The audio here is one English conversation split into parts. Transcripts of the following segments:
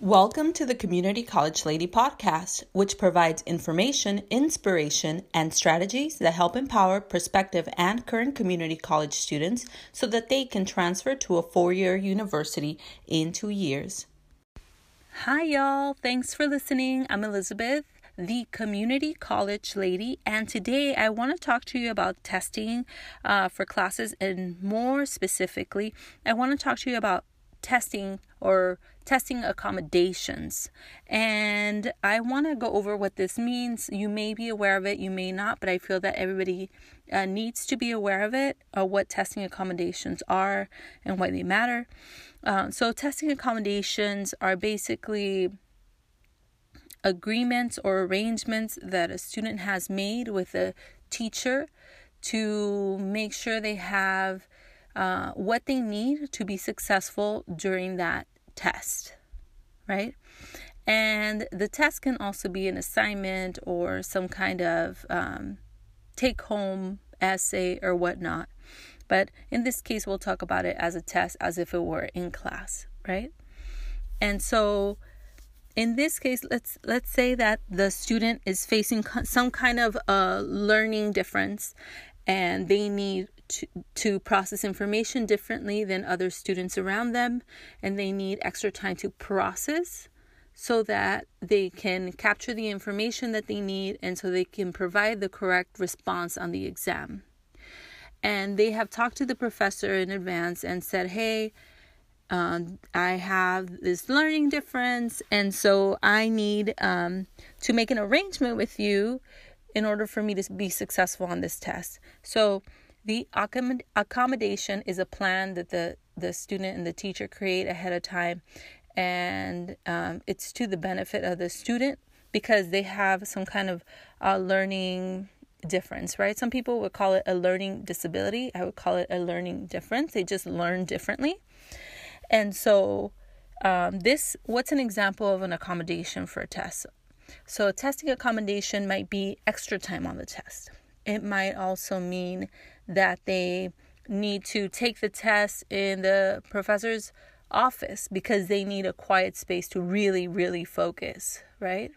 Welcome to the Community College Lady podcast, which provides information, inspiration, and strategies that help empower prospective and current community college students so that they can transfer to a four year university in two years. Hi, y'all. Thanks for listening. I'm Elizabeth, the Community College Lady, and today I want to talk to you about testing uh, for classes, and more specifically, I want to talk to you about testing or testing accommodations. And I want to go over what this means. You may be aware of it, you may not, but I feel that everybody uh, needs to be aware of it, uh, what testing accommodations are and why they matter. Uh, so, testing accommodations are basically agreements or arrangements that a student has made with a teacher to make sure they have uh, what they need to be successful during that test, right? And the test can also be an assignment or some kind of um, take home essay or whatnot. But in this case, we'll talk about it as a test as if it were in class, right? And so in this case let's let's say that the student is facing some kind of a learning difference and they need to, to process information differently than other students around them, and they need extra time to process so that they can capture the information that they need and so they can provide the correct response on the exam. And they have talked to the professor in advance and said, hey, um, I have this learning difference, and so I need um, to make an arrangement with you in order for me to be successful on this test. So, the accommodation is a plan that the, the student and the teacher create ahead of time, and um, it's to the benefit of the student because they have some kind of uh, learning difference, right? Some people would call it a learning disability. I would call it a learning difference. They just learn differently. And so, um, this, what's an example of an accommodation for a test? So, testing accommodation might be extra time on the test. It might also mean that they need to take the test in the professor's office because they need a quiet space to really, really focus, right?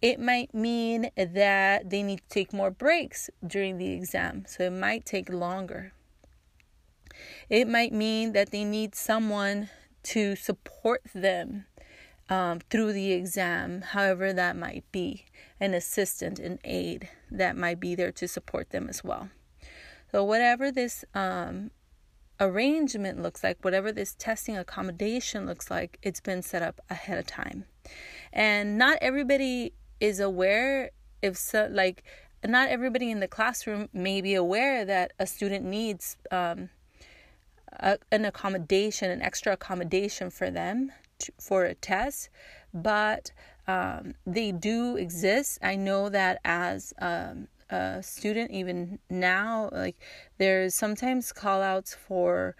It might mean that they need to take more breaks during the exam, so it might take longer. It might mean that they need someone to support them um, through the exam, however that might be, an assistant, an aide that might be there to support them as well. So, whatever this um, arrangement looks like, whatever this testing accommodation looks like, it's been set up ahead of time. And not everybody is aware if so, like, not everybody in the classroom may be aware that a student needs um, a, an accommodation, an extra accommodation for them for a test, but um, they do exist. I know that as um, a student even now like there's sometimes call outs for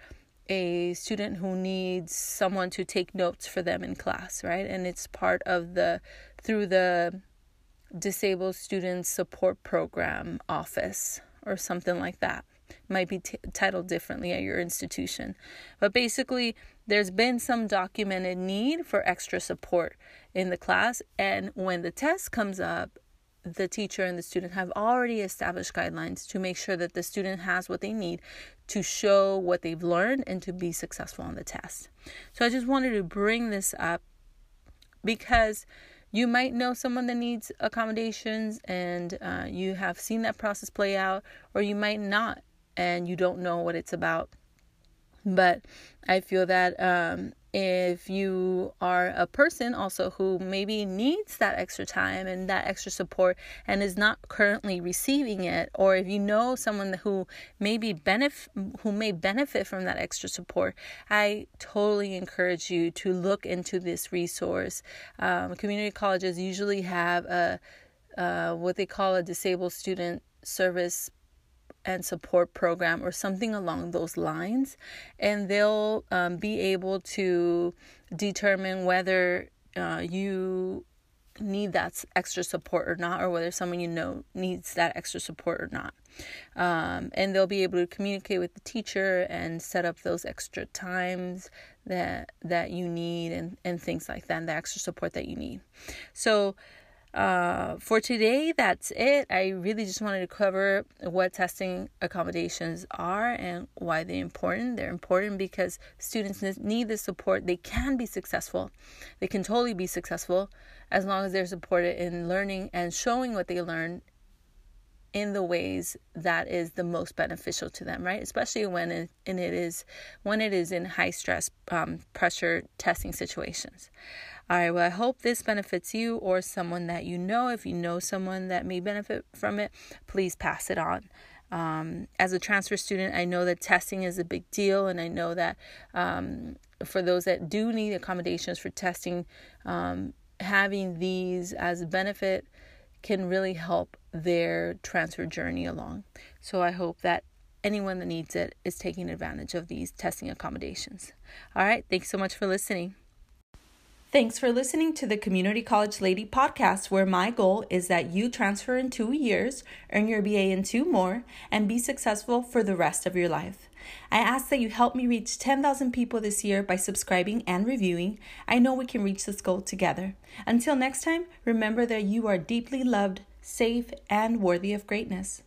a student who needs someone to take notes for them in class right and it's part of the through the disabled student support program office or something like that might be t- titled differently at your institution but basically there's been some documented need for extra support in the class and when the test comes up the teacher and the student have already established guidelines to make sure that the student has what they need to show what they've learned and to be successful on the test. So I just wanted to bring this up because you might know someone that needs accommodations and uh, you have seen that process play out, or you might not and you don't know what it's about. But I feel that um, if you are a person also who maybe needs that extra time and that extra support and is not currently receiving it or if you know someone who maybe benefit who may benefit from that extra support i totally encourage you to look into this resource um, community colleges usually have a uh, what they call a disabled student service and support program or something along those lines and they'll um, be able to determine whether uh, you need that extra support or not or whether someone you know needs that extra support or not um, and they'll be able to communicate with the teacher and set up those extra times that that you need and and things like that, and the extra support that you need. So uh, for today, that's it. I really just wanted to cover what testing accommodations are and why they're important. They're important because students need the support. They can be successful. They can totally be successful as long as they're supported in learning and showing what they learn in the ways that is the most beneficial to them right especially when it, and it is when it is in high stress um, pressure testing situations all right well i hope this benefits you or someone that you know if you know someone that may benefit from it please pass it on um, as a transfer student i know that testing is a big deal and i know that um, for those that do need accommodations for testing um, having these as a benefit can really help their transfer journey along. So I hope that anyone that needs it is taking advantage of these testing accommodations. All right, thanks so much for listening. Thanks for listening to the Community College Lady podcast, where my goal is that you transfer in two years, earn your BA in two more, and be successful for the rest of your life. I ask that you help me reach 10,000 people this year by subscribing and reviewing. I know we can reach this goal together. Until next time, remember that you are deeply loved, safe, and worthy of greatness.